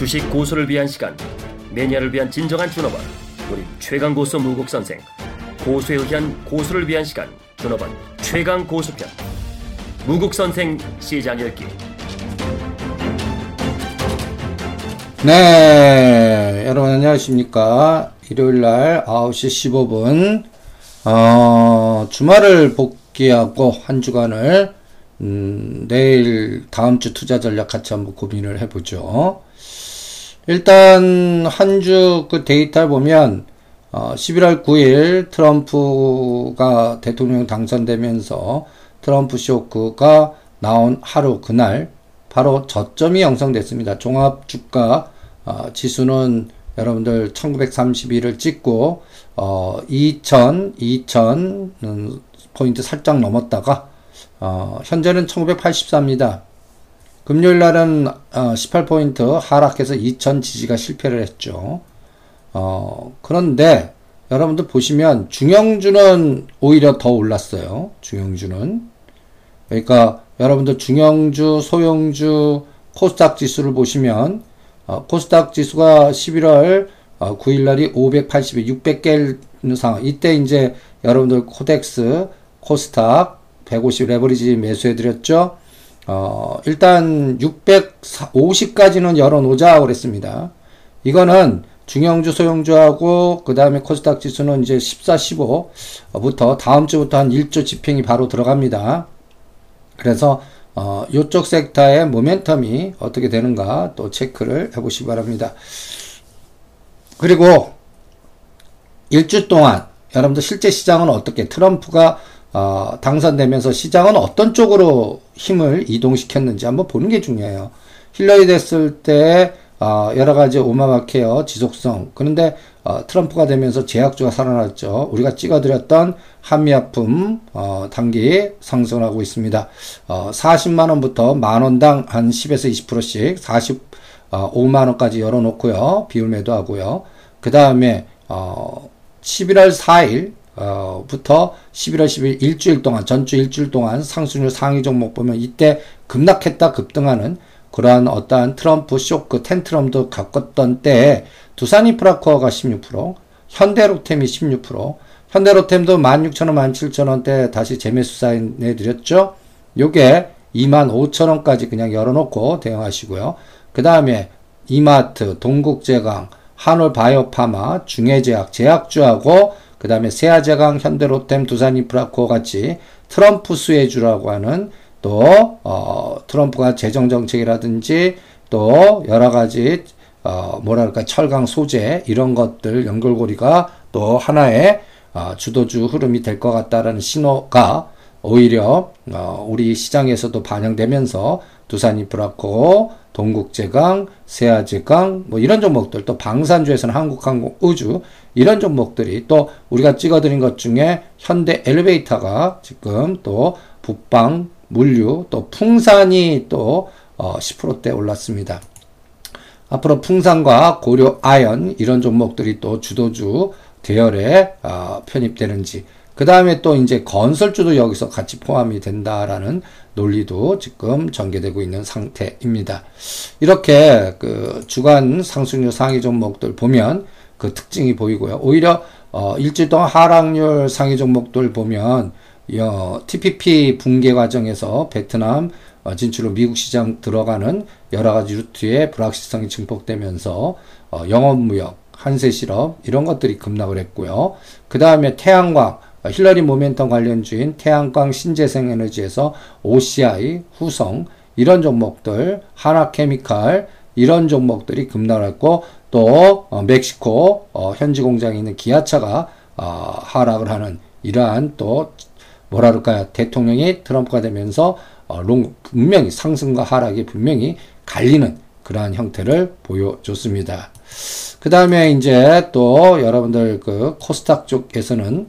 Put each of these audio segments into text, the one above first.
주식 고수를 위한 시간 매니아를 위한 진정한 준업원 우리 최강 고수 무국 선생 고수에 의한 고수를 위한 시간 준업원 최강 고수편 무국 선생 시장 열기 네, 여러분 안녕하십니까. 일요일 날 9시 15분, 어, 주말을 복귀하고 한 주간을, 음, 내일 다음 주 투자 전략 같이 한번 고민을 해보죠. 일단 한 주 그 데이터를 보면, 어, 11월 9일 트럼프가 대통령 당선되면서 트럼프 쇼크가 나온 하루 그날 바로 저점이 형성됐습니다. 종합 주가 어, 지수는 여러분들 1931을 찍고 어, 2000, 2000 음, 포인트 살짝 넘었다가 어, 현재는 1984입니다. 금요일 날은 어, 18포인트 하락해서 2000 지지가 실패를 했죠. 어, 그런데 여러분들 보시면 중형주는 오히려 더 올랐어요. 중형주는. 그러니까 여러분들 중형주, 소형주, 코스닥 지수를 보시면 어, 코스닥 지수가 11월 어, 9일 날이 580에 600개 있는 상황. 이때 이제 여러분들 코덱스, 코스닥 150 레버리지 매수해 드렸죠. 어, 일단 650까지는 열어놓자 그랬습니다. 이거는 중형주, 소형주하고 그 다음에 코스닥 지수는 이제 14, 15부터 다음 주부터 한 1조 집행이 바로 들어갑니다. 그래서 어, 이쪽 섹터의 모멘텀이 어떻게 되는가 또 체크를 해보시기 바랍니다. 그리고 일주 동안 여러분들 실제 시장은 어떻게 트럼프가 어, 당선되면서 시장은 어떤 쪽으로 힘을 이동시켰는지 한번 보는 게 중요해요. 힐러리 됐을 때 어, 여러 가지 오마마 케어 지속성 그런데 어, 트럼프가 되면서 제약주가 살아났죠. 우리가 찍어드렸던 한미약품 어, 단기 상승을 하고 있습니다. 어, 40만 원부터 만 원당 한 10에서 20%씩 45만 원까지 열어놓고요. 비율 매도하고요. 그 다음에 어, 11월 4일 어, 부터 11월 10일 일주일 동안 전주 일주일 동안 상승률 상위 종목 보면 이때 급락했다 급등하는 그러한 어떠한 트럼프 쇼크 텐트럼도 겪었던 때에 두산이프라코어가 16%, 현대로템이 16%, 현대로템도 16,000원, 17,000원대 다시 재매수 사인 내드렸죠. 요게 25,000원까지 그냥 열어놓고 대응하시고요. 그 다음에 이마트, 동국제강, 한올바이오파마, 중해제약, 제약주하고 그 다음에 세아제강, 현대로템, 두산이프라코어 같이 트럼프 수혜주라고 하는 또 어, 트럼프가 재정 정책이라든지 또 여러 가지 어, 뭐랄까 철강 소재 이런 것들 연결고리가 또 하나의 어, 주도주 흐름이 될 것 같다라는 신호가 오히려 어, 우리 시장에서도 반영되면서 두산이프라코, 동국제강, 세아제강 뭐 이런 종목들 또 방산주에서는 한국항공, 우주 이런 종목들이 또 우리가 찍어드린 것 중에 현대 엘리베이터가 지금 또 북방 물류 또 풍산이 또 어, 10%대 올랐습니다. 앞으로 풍산과 고려 아연 이런 종목들이 또 주도주 대열에 어, 편입되는지 그 다음에 또 이제 건설주도 여기서 같이 포함이 된다라는 논리도 지금 전개되고 있는 상태입니다. 이렇게 그 주간 상승률 상위 종목들 보면 그 특징이 보이고요. 오히려 어, 일주일 동안 하락률 상위 종목들 보면 어, TPP 붕괴 과정에서 베트남 어, 진출로 미국 시장 들어가는 여러 가지 루트의 불확실성이 증폭되면서 어, 영업 무역, 한세 실업 이런 것들이 급락을 했고요. 그 다음에 태양광, 어, 힐러리 모멘텀 관련주인 태양광 신재생 에너지에서 OCI, 후성 이런 종목들, 하나케미칼 이런 종목들이 급락을 했고 또 어, 멕시코 어, 현지 공장에 있는 기아차가 어, 하락을 하는 이러한 또 뭐라 그럴까요? 대통령이 트럼프가 되면서 어, 롱, 분명히 상승과 하락이 분명히 갈리는 그러한 형태를 보여줬습니다. 그 다음에 이제 또 여러분들 그 코스닥 쪽에서는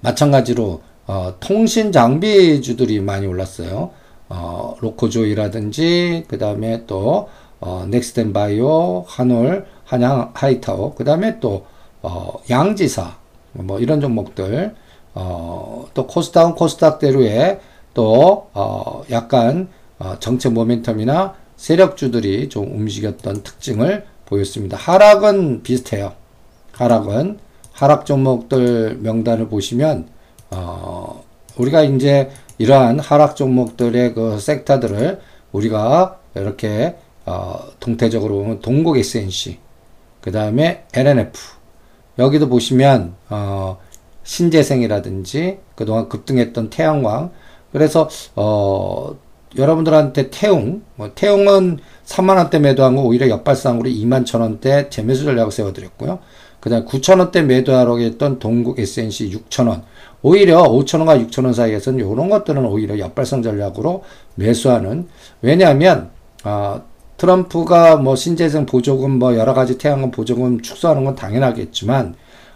마찬가지로 어, 통신 장비주들이 많이 올랐어요. 어, 로코조이라든지 그 다음에 또 어, 넥스텐바이오, 한올, 한양 하이타워, 그 다음에 또 어, 양지사 뭐 이런 종목들 어, 또 코스닥은 코스닥대로의 또 어, 약간 어, 정책 모멘텀이나 세력주들이 좀 움직였던 특징을 보였습니다. 하락은 비슷해요. 하락은 하락 종목들 명단을 보시면 어, 우리가 이제 이러한 하락 종목들의 그 섹터들을 우리가 이렇게 어, 동태적으로 보면 동국 SNC, 그 다음에 LNF 여기도 보시면 어, 신재생이라든지 그동안 급등했던 태양광. 그래서 어, 여러분들한테 태웅 뭐 태웅은 3만 원대 매도한 거 오히려 역발상으로 2만 천 원대 재매수 전략을 세워드렸고요. 그다음 9천 원대 매도하라고 했던 동국 SNC 6천 원. 오히려 5천 원과 6천 원 사이에서는 이런 것들은 오히려 역발상 전략으로 매수하는. 왜냐하면 아, 트럼프가 뭐 신재생 보조금 뭐 여러 가지 태양광 보조금 축소하는 건 당연하겠지만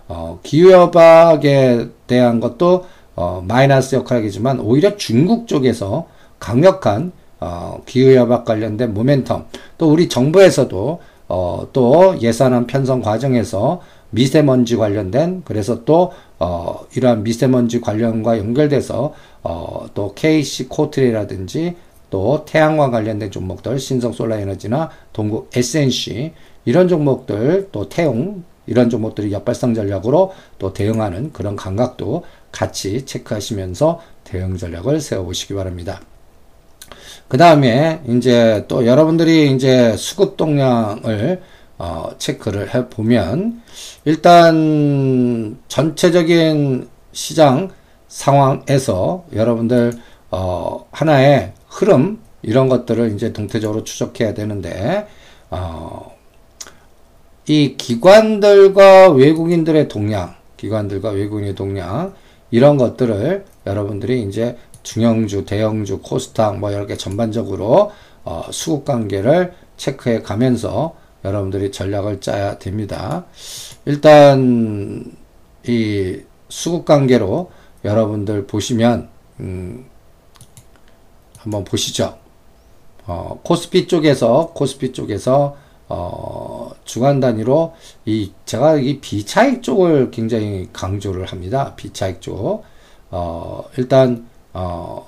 어, 기후협약에 대한 것도 어, 마이너스 역할이지만 오히려 중국 쪽에서 강력한 어, 기후협약 관련된 모멘텀 또 우리 정부에서도 어, 또 예산안 편성 과정에서 미세먼지 관련된 그래서 또 어, 이러한 미세먼지 관련과 연결돼서 어, 또 KC 코트리라든지 또 태양광 관련된 종목들 신성 솔라 에너지나 동국 SNC 이런 종목들 또 태용 이런 종목들이 역발상 전략으로 또 대응하는 그런 감각도 같이 체크하시면서 대응 전략을 세워보시기 바랍니다. 그 다음에 이제 또 여러분들이 이제 수급 동향을 어, 체크를 해 보면 일단 전체적인 시장 상황에서 여러분들 어, 하나의 흐름 이런 것들을 이제 동태적으로 추적해야 되는데 어, 이 기관들과 외국인들의 동향, 기관들과 외국인의 동향 이런 것들을 여러분들이 이제 중형주, 대형주, 코스닥 뭐 이렇게 전반적으로 어, 수급 관계를 체크해 가면서 여러분들이 전략을 짜야 됩니다. 일단 이 수급 관계로 여러분들 보시면 음, 한번 보시죠. 어, 코스피 쪽에서 코스피 쪽에서 어, 주간 단위로 이 제가 이 비차익 쪽을 굉장히 강조를 합니다. 비차익 쪽. 어, 일단 어,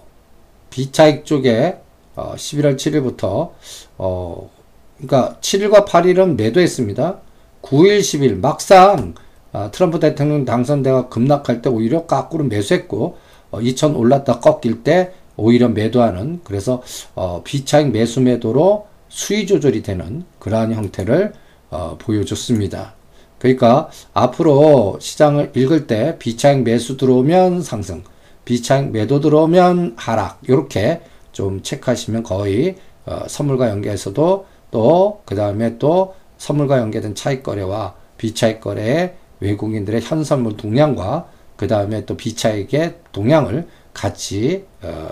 비차익 쪽에 어, 11월 7일부터 어, 그러니까 7일과 8일은 매도했습니다. 9일, 10일 막상 어, 트럼프 대통령 당선대가 급락할 때 오히려 까꾸로 매수했고 어, 2천 올랐다 꺾일 때 오히려 매도하는 그래서 어, 비차익 매수 매도로 수위 조절이 되는 그러한 형태를 어, 보여줬습니다. 그러니까 앞으로 시장을 읽을 때 비차익 매수 들어오면 상승, 비차익 매도 들어오면 하락 이렇게 좀 체크하시면 거의 어, 선물과 연계해서도 또 그 다음에 또 선물과 연계된 차익 거래와 비차익 거래의 외국인들의 현선물 동향과 그 다음에 또 비차익의 동향을 같이 어,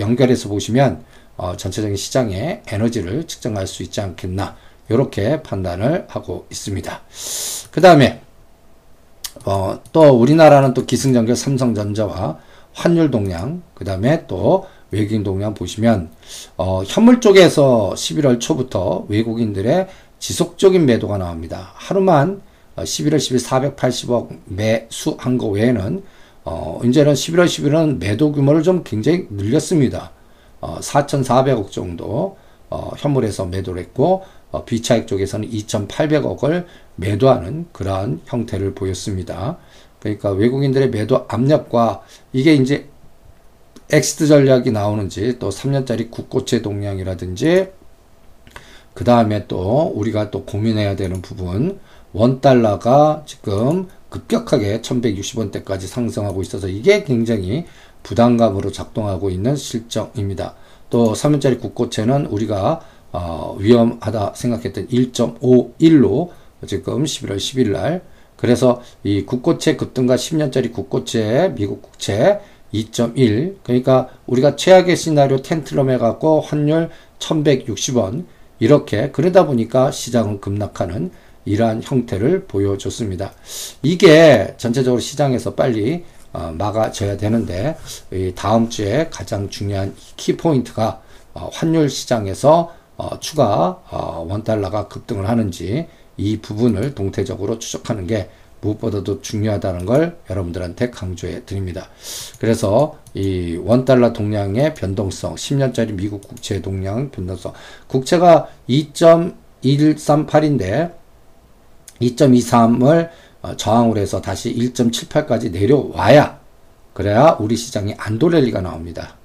연결해서 보시면 어, 전체적인 시장의 에너지를 측정할 수 있지 않겠나 이렇게 판단을 하고 있습니다. 그 다음에 어, 또 우리나라는 또 기승전결 삼성전자와 환율 동향 그 다음에 또 외국인 동향 보시면 어, 현물 쪽에서 11월 초부터 외국인들의 지속적인 매도가 나옵니다. 하루만 11월 10일 480억 매수한 거 외에는 어, 이제는 11월 10일은 매도 규모를 좀 굉장히 늘렸습니다. 어, 4,400억 정도 어, 현물에서 매도를 했고 어, 비차익 쪽에서는 2,800억을 매도하는 그러한 형태를 보였습니다. 그러니까 외국인들의 매도 압력과 이게 이제 exit 전략이 나오는지 또 3년짜리 국고채 동향이라든지 그 다음에 또 우리가 또 고민해야 되는 부분 원달러가 지금 급격하게 1160원대까지 상승하고 있어서 이게 굉장히 부담감으로 작동하고 있는 실정입니다. 또 3년짜리 국고채는 우리가 어, 위험하다 생각했던 1.51로 지금 11월 10일 날. 그래서 이 국고채 급등과 10년짜리 국고채 미국 국채 2.1 그러니까 우리가 최악의 시나리오 텐트럼 해갖고 환율 1160원. 이렇게 그러다 보니까 시장은 급락하는 이러한 형태를 보여줬습니다. 이게 전체적으로 시장에서 빨리 어, 막아져야 되는데 다음 주에 가장 중요한 키포인트가 어, 환율 시장에서 어, 추가 어, 원달러가 급등을 하는지 이 부분을 동태적으로 추적하는 게 무엇보다도 중요하다는 걸 여러분들한테 강조해 드립니다. 그래서 이 원달러 동량의 변동성, 10년짜리 미국 국채 동량 변동성, 국채가 2.138인데 2.23을 어, 저항을 해서 다시 1.78까지 내려와야 그래야 우리 시장이 안도랠리가 나옵니다.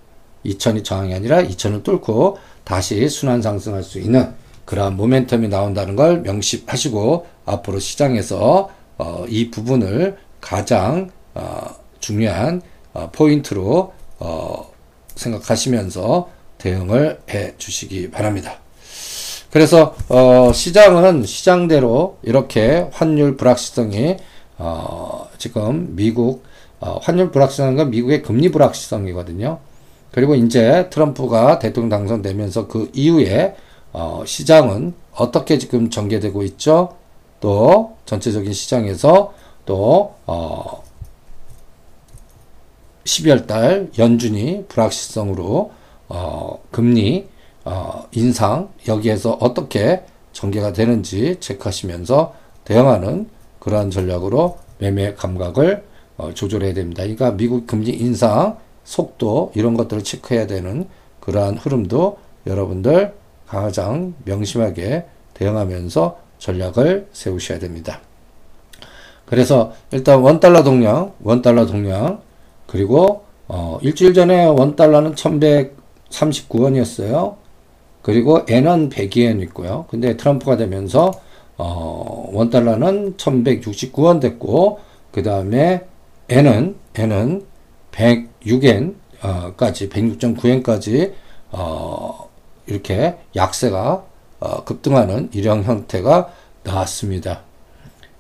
2000이 저항이 아니라 2000을 뚫고 다시 순환 상승할 수 있는 그러한 모멘텀이 나온다는 걸 명심하시고 앞으로 시장에서 어, 이 부분을 가장 어, 중요한 어, 포인트로 어, 생각하시면서 대응을 해 주시기 바랍니다. 그래서 어, 시장은 시장대로 이렇게 환율 불확실성이 어, 지금 미국 어, 환율 불확실성은 미국의 금리 불확실성이거든요. 그리고 이제 트럼프가 대통령 당선되면서 그 이후에 어, 시장은 어떻게 지금 전개되고 있죠? 또 전체적인 시장에서 또 어, 12월 달 연준이 불확실성으로 어, 금리 어, 인상 여기에서 어떻게 전개가 되는지 체크하시면서 대응하는 그러한 전략으로 매매 감각을 어, 조절해야 됩니다. 그러니까 미국 금리 인상 속도 이런 것들을 체크해야 되는 그러한 흐름도 여러분들 가장 명심하게 대응하면서 전략을 세우셔야 됩니다. 그래서 일단 원달러 동량, 원달러 동량, 그리고 어, 일주일 전에 원달러는 1139원이었어요. 그리고 N은 102엔 있고요. 근데 트럼프가 되면서 어, 원달러는 1169원 됐고 그 다음에 N은 N은 106엔까지 어, 106.9엔까지 어, 이렇게 약세가 어, 급등하는 일형 형태가 나왔습니다.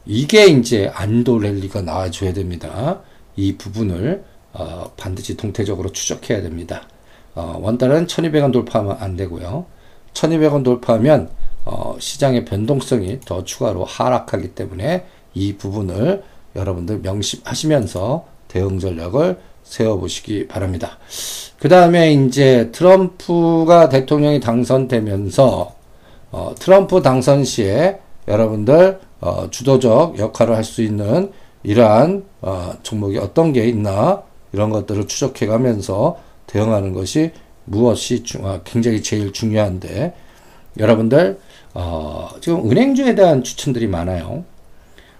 이게 이제 안도 랠리가 나와줘야 됩니다. 이 부분을 어, 반드시 동태적으로 추적해야 됩니다. 어, 원달러는 1200원 돌파하면 안 되고요. 1200원 돌파하면 어, 시장의 변동성이 더 추가로 하락하기 때문에 이 부분을 여러분들 명심하시면서 대응 전략을 세워보시기 바랍니다. 그 다음에 이제 트럼프가 대통령이 당선되면서 어, 트럼프 당선 시에 여러분들 어, 주도적 역할을 할 수 있는 이러한 어, 종목이 어떤 게 있나 이런 것들을 추적해 가면서 대응하는 것이 무엇이 중, 아, 굉장히 제일 중요한데 여러분들 어, 지금 은행주에 대한 추천들이 많아요.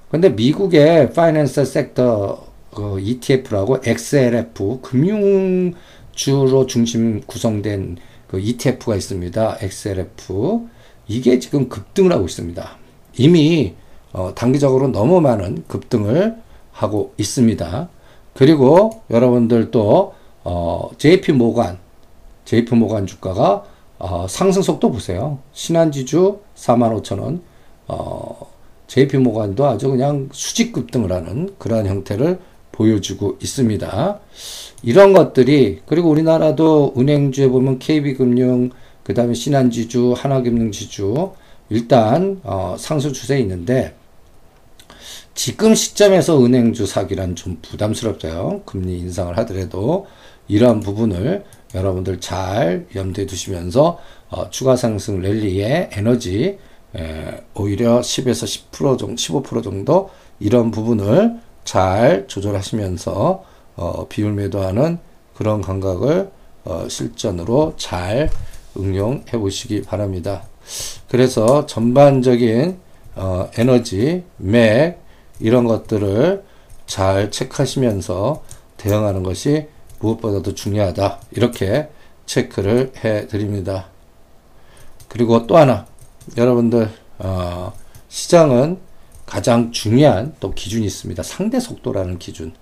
근데 미국의 파이낸스 섹터 그 ETF라고 XLF 금융주로 중심 구성된 그 ETF가 있습니다. XLF 이게 지금 급등을 하고 있습니다. 이미 어, 단기적으로 너무 많은 급등을 하고 있습니다. 그리고 여러분들 또 어, JP 모간, JP 모간 주가가 어, 상승 속도 보세요. 신한지주 45,000원, 어, JP 모간도 아주 그냥 수직 급등을 하는 그러한 형태를 보여주고 있습니다. 이런 것들이 그리고 우리나라도 은행주에 보면 KB금융, 그 다음에 신한지주, 하나금융지주 일단 어, 상승 추세에 있는데 지금 시점에서 은행주 사기란 좀 부담스럽죠. 금리 인상을 하더라도 이러한 부분을 여러분들 잘 염두에 두시면서 어, 추가 상승 랠리의 에너지 에, 오히려 10에서 10% 정도, 15% 정도 이런 부분을 잘 조절하시면서 어, 비율 매도하는 그런 감각을 어, 실전으로 잘 응용해 보시기 바랍니다. 그래서 전반적인 어, 에너지, 맥 이런 것들을 잘 체크하시면서 대응하는 것이 무엇보다도 중요하다. 이렇게 체크를 해 드립니다. 그리고 또 하나 여러분들 어, 시장은 가장 중요한 또 기준이 있습니다. 상대 속도라는 기준.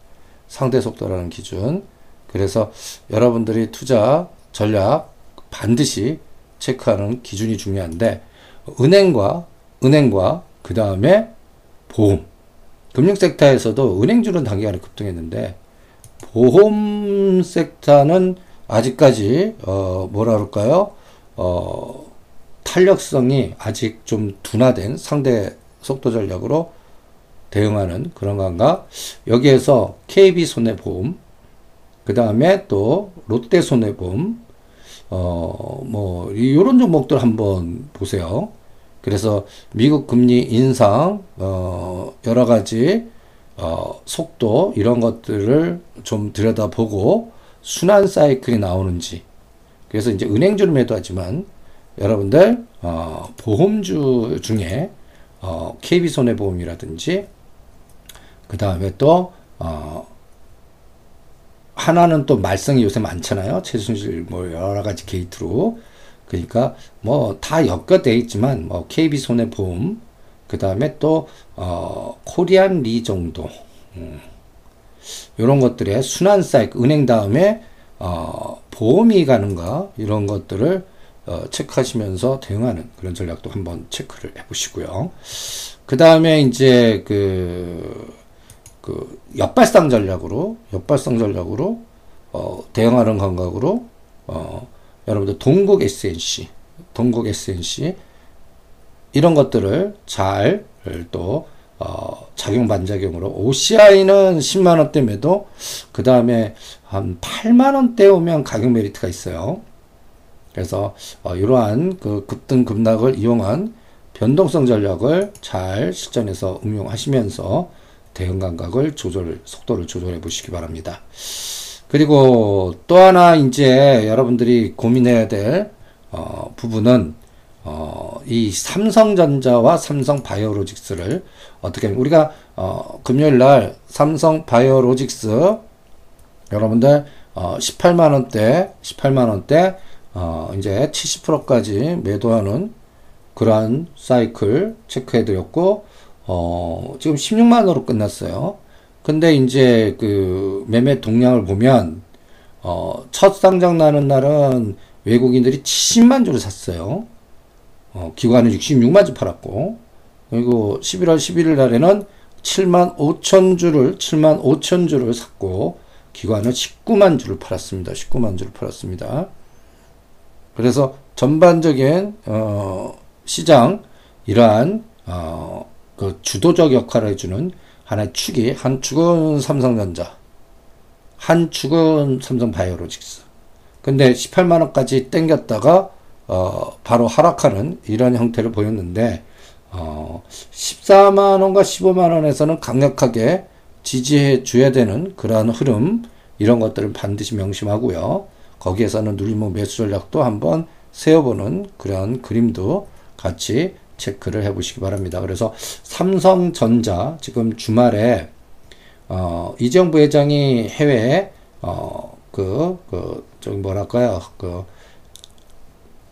상대 속도라는 기준. 그래서 여러분들이 투자 전략 반드시 체크하는 기준이 중요한데 은행과 은행과 그 다음에 보험 금융 섹터에서도 은행주는 단기간에 급등했는데 보험 섹터는 아직까지 어 뭐라 그럴까요? 어 탄력성이 아직 좀 둔화된 상대 속도 전략으로 대응하는 그런 건가? 여기에서 KB 손해보험, 그 다음에 또 롯데 손해보험, 어, 뭐, 이런 종목들 한번 보세요. 그래서 미국 금리 인상, 어, 여러 가지, 어, 속도 이런 것들을 좀 들여다보고 순환 사이클이 나오는지 그래서 이제 은행주를 매도하지만 여러분들 어, 보험주 중에 어, KB 손해보험이라든지 그 다음에 또 어, 하나는 또 말썽이 요새 많잖아요. 최순실 뭐 여러 가지 게이트로 그러니까 뭐 다 엮여돼 있지만 뭐 KB 손해보험 그 다음에 또 어, 코리안 리 정도. 음, 이런 것들의 순환 사이클 은행 다음에 어, 보험이 가는가? 이런 것들을 어, 체크하시면서 대응하는 그런 전략도 한번 체크를 해보시고요. 그 다음에 이제 그, 그 역발상 전략으로 역발상 전략으로 어, 대응하는 감각으로 어, 여러분들 동국 SNC, 동국 SNC 이런 것들을 잘 또 어, 작용 반작용으로 OCI는 10만 원대 매도 그 다음에 한 8만 원대 오면 가격 메리트가 있어요. 그래서 어, 이러한 그 급등 급락을 이용한 변동성 전략을 잘 실전에서 응용하시면서 대응 감각을 조절 속도를 조절해 보시기 바랍니다. 그리고 또 하나 이제 여러분들이 고민해야 될 어, 부분은 어, 이 삼성전자와 삼성 바이오로직스를 어떻게 하면 우리가 어, 금요일 날 삼성 바이오로직스 여러분들 어, 18만 원대 18만 원대 어, 이제 70%까지 매도하는 그러한 사이클 체크해 드렸고 어, 지금 16만 원으로 끝났어요. 근데 이제 그 매매 동량을 보면 어, 첫 상장 나는 날은 외국인들이 70만 주를 샀어요. 어, 기관은 66만 주 팔았고, 그리고 11월 11일 날에는 7만 5천 주를, 7만 5천 주를 샀고, 기관은 19만 주를 팔았습니다. 19만 주를 팔았습니다. 그래서 전반적인, 어, 시장, 이러한, 어, 그 주도적 역할을 해주는 하나의 축이, 한 축은 삼성전자, 한 축은 삼성바이오로직스. 근데 18만 원까지 땡겼다가 어, 바로 하락하는 이런 형태를 보였는데, 어, 14만 원과 15만 원에서는 강력하게 지지해 줘야 되는 그러한 흐름, 이런 것들을 반드시 명심하고요. 거기에서는 누리목 매수 전략도 한번 세워보는 그런 그림도 같이 체크를 해 보시기 바랍니다. 그래서 삼성전자, 지금 주말에, 어, 이정 부회장이 해외에, 어, 그, 그, 저기 뭐랄까요, 그,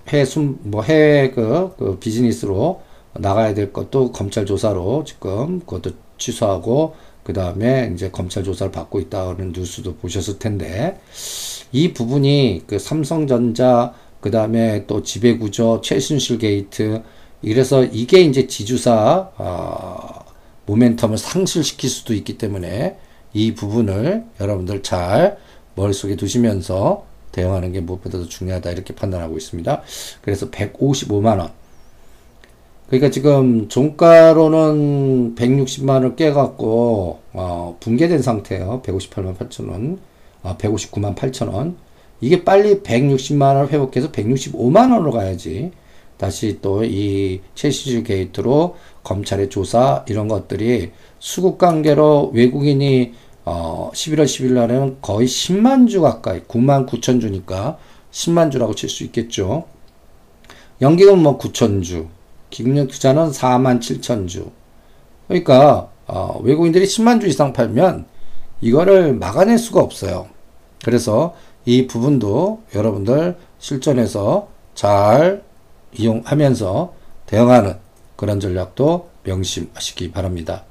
해외 순, 뭐 해외 그, 그 비즈니스로 나가야 될 것도 검찰 조사로 지금 그것도 취소하고 그 다음에 이제 검찰 조사를 받고 있다는 뉴스도 보셨을 텐데 이 부분이 그 삼성전자 그 다음에 또 지배구조 최순실 게이트 이래서 이게 이제 지주사 어, 모멘텀을 상실시킬 수도 있기 때문에 이 부분을 여러분들 잘 머릿속에 두시면서 대응하는 게 무엇보다도 중요하다 이렇게 판단하고 있습니다. 그래서 155만 원. 그러니까 지금 종가로는 160만 원을 깨갖고 어, 붕괴된 상태예요. 158만 8천 원, 어, 159만 8천 원. 이게 빨리 160만 원 회복해서 165만 원으로 가야지. 다시 또 이 최순실 게이트로 검찰의 조사 이런 것들이 수급 관계로 외국인이 어, 11월 10일 날에는 거의 10만 주 가까이, 9만 9천 주니까 10만 주라고 칠 수 있겠죠. 연기금 뭐 9천 주, 기금융 투자는 4만 7천 주. 그러니까, 어, 외국인들이 10만 주 이상 팔면 이거를 막아낼 수가 없어요. 그래서 이 부분도 여러분들 실전에서 잘 이용하면서 대응하는 그런 전략도 명심하시기 바랍니다.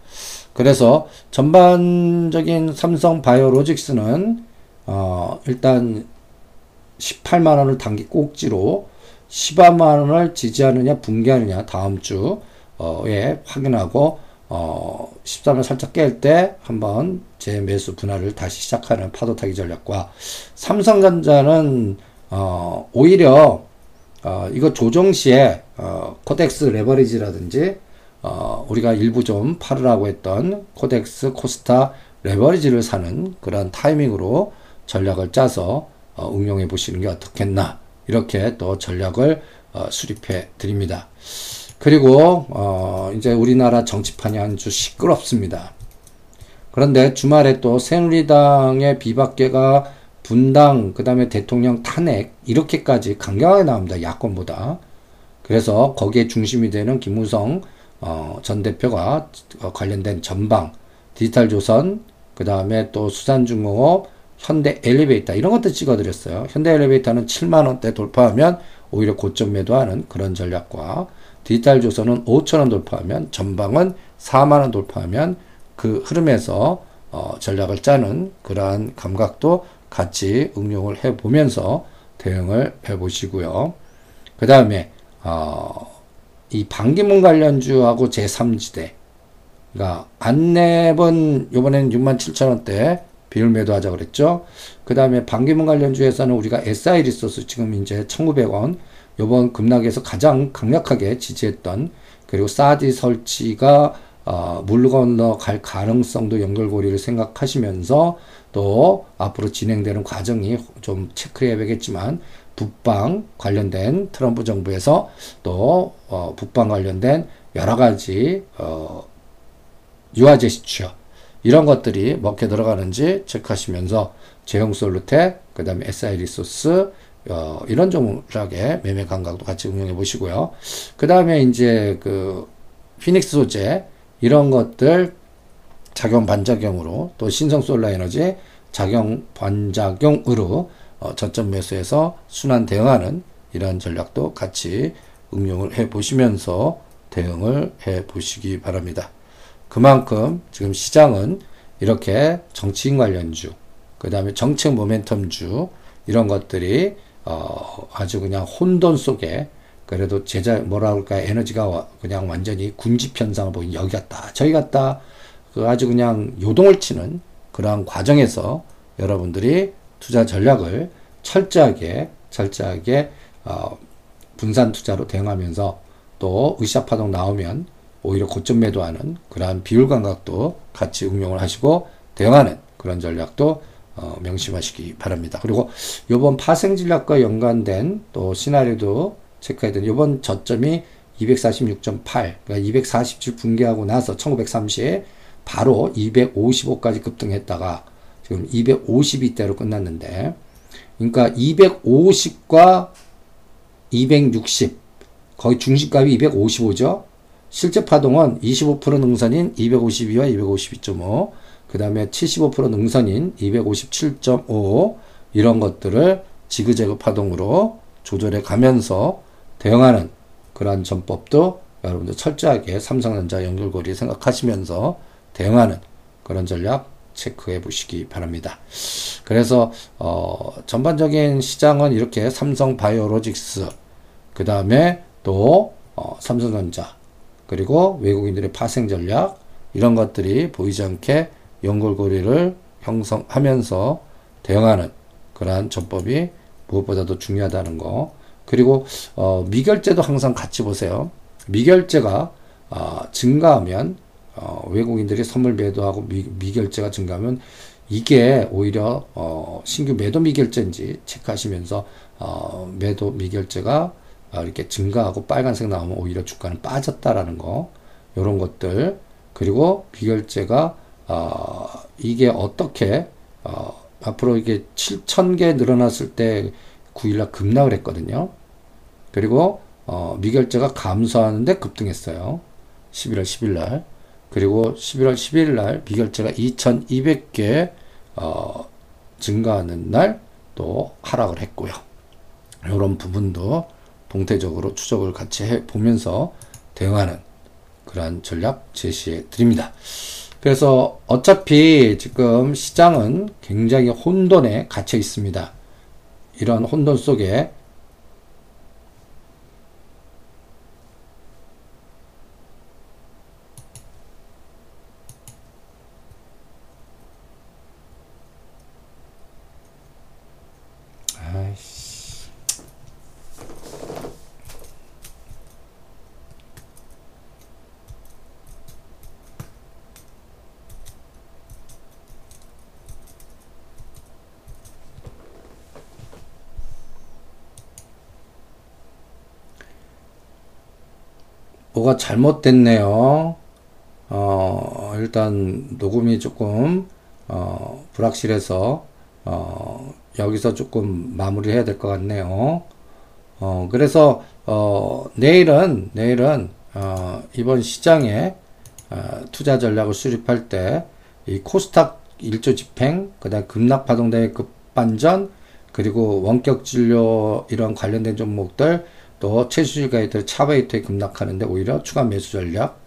그래서 전반적인 삼성 바이오로직스는 어, 일단 18만 원을 단기 꼭지로 15만 원을 지지하느냐 붕괴하느냐 다음 주에 확인하고 어, 13을 살짝 깰 때 한번 제 매수 분할을 다시 시작하는 파도 타기 전략과 삼성전자는 어, 오히려 어, 이거 조정 시에 어, KODEX 레버리지라든지 어, 우리가 일부 좀 팔으라고 했던 KODEX, 코스닥, 레버리지를 사는 그런 타이밍으로 전략을 짜서 어, 응용해 보시는 게 어떻겠나 이렇게 또 전략을 어, 수립해 드립니다. 그리고 어, 이제 우리나라 정치판이 아주 시끄럽습니다. 그런데 주말에 또 새누리당의 비박계가 분당, 그 다음에 대통령 탄핵, 이렇게까지 강경하게 나옵니다. 야권보다. 그래서 거기에 중심이 되는 김우성 어, 전 대표가 어, 관련된 전방, 디지털 조선, 그 다음에 또 수산중공업, 현대 엘리베이터 이런 것도 찍어드렸어요. 현대 엘리베이터는 7만 원대 돌파하면 오히려 고점 매도하는 그런 전략과 디지털 조선은 5천 원 돌파하면 전방은 4만 원 돌파하면 그 흐름에서 어, 전략을 짜는 그러한 감각도 같이 응용을 해 보면서 대응을 해 보시고요. 그 다음에 어, 이 반기문 관련주하고 제3지대 그러니까 안내번 요번에는 6만 7천 원대 비율 매도하자 그랬죠. 그 다음에 반기문 관련주에서는 우리가 SI 리소스 지금 이제 1,900원 요번 급락에서 가장 강력하게 지지했던 그리고 사디 설치가 어, 물 건너 갈 가능성도 연결고리를 생각하시면서 또 앞으로 진행되는 과정이 좀 체크해야 되겠지만 북방 관련된 트럼프 정부에서 또 어, 북방 관련된 여러 가지 어, 유화 제 시추 이런 것들이 먹혀 들어가는지 체크하시면서 제형솔루텍 그 다음에 SI 리소스 어, 이런 종목에 매매 감각도 같이 응용해 보시고요. 그 다음에 이제 그 피닉스 소재 이런 것들 작용 반작용으로 또 신성 솔라 에너지 작용 반작용으로 어, 저점 매수해서 순환 대응하는 이러한 전략도 같이 응용을 해 보시면서 대응을 해 보시기 바랍니다. 그만큼 지금 시장은 이렇게 정치인 관련주, 그 다음에 정책 모멘텀주, 이런 것들이, 어, 아주 그냥 혼돈 속에, 그래도 제자, 뭐라 그럴까, 에너지가 그냥 완전히 군집 현상을 보인 여기 갔다, 저기 갔다, 그 아주 그냥 요동을 치는 그러한 과정에서 여러분들이 투자 전략을 철저하게, 철저하게, 어, 분산 투자로 대응하면서 또 의샤 파동 나오면 오히려 고점 매도하는 그러한 비율 감각도 같이 응용을 하시고 대응하는 그런 전략도 어, 명심하시기 바랍니다. 그리고 이번 파생 전략과 연관된 또 시나리오도 체크해야 되는 이번 저점이 246.8 그러니까 247 붕괴하고 나서 1930 바로 255까지 급등했다가 지금 252대로 끝났는데 그러니까 250과 260 거의 중심값이 255죠. 실제 파동은 25% 능선인 252와 252.5, 그 다음에 75% 능선인 257.5 이런 것들을 지그재그 파동으로 조절해 가면서 대응하는 그러한 전법도 여러분들 철저하게 삼성전자 연결고리 생각하시면서 대응하는 그런 전략 체크해 보시기 바랍니다. 그래서 어, 전반적인 시장은 이렇게 삼성 바이오로직스 그 다음에 또 어, 삼성전자 그리고 외국인들의 파생 전략 이런 것들이 보이지 않게 연골고리를 형성하면서 대응하는 그러한 전법이 무엇보다도 중요하다는 거. 그리고 어, 미결제도 항상 같이 보세요. 미결제가 어, 증가하면 어, 외국인들이 선물 매도하고 미, 미결제가 증가하면 이게 오히려 어, 신규 매도 미결제인지 체크하시면서 어, 매도 미결제가 어, 이렇게 증가하고 빨간색 나오면 오히려 주가는 빠졌다라는 거 이런 것들 그리고 비결제가 어, 이게 어떻게 어, 앞으로 이게 7,000개 늘어났을 때 9일날 급락을 했거든요. 그리고 어, 미결제가 감소하는데 급등했어요. 11월 10일날 그리고 11월 11일날 미결제가 2,200개 어, 증가하는 날 또 하락을 했고요. 이런 부분도 동태적으로 추적을 같이 해 보면서 대응하는 그러한 전략 제시해 드립니다. 그래서 어차피 지금 시장은 굉장히 혼돈에 갇혀 있습니다. 이런 혼돈 속에 뭐가 잘못됐네요. 어, 일단 녹음이 조금 어, 불확실해서 어, 여기서 조금 마무리해야 될 것 같네요. 어, 그래서 어, 내일은 내일은 어, 이번 시장에 어, 투자 전략을 수립할 때 이 코스닥 1조 집행, 그다음 급락 파동 대의 급반전, 그리고 원격 진료 이런 관련된 종목들 또 최수질 가이드 차베이터에 급락하는데 오히려 추가 매수 전략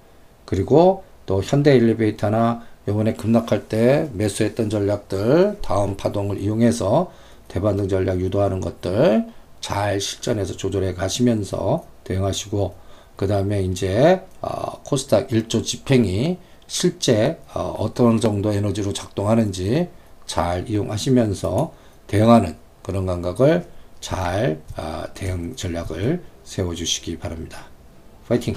그리고 또 현대 엘리베이터나 요번에 급락할 때 매수했던 전략들 다음 파동을 이용해서 대반등 전략 유도하는 것들 잘 실전해서 조절해 가시면서 대응하시고 그 다음에 이제 어, 코스닥 1조 집행이 실제 어, 떤 정도 에너지로 작동하는지 잘 이용하시면서 대응하는 그런 감각을 잘 어, 대응 전략을 세워주시기 바랍니다. 파이팅!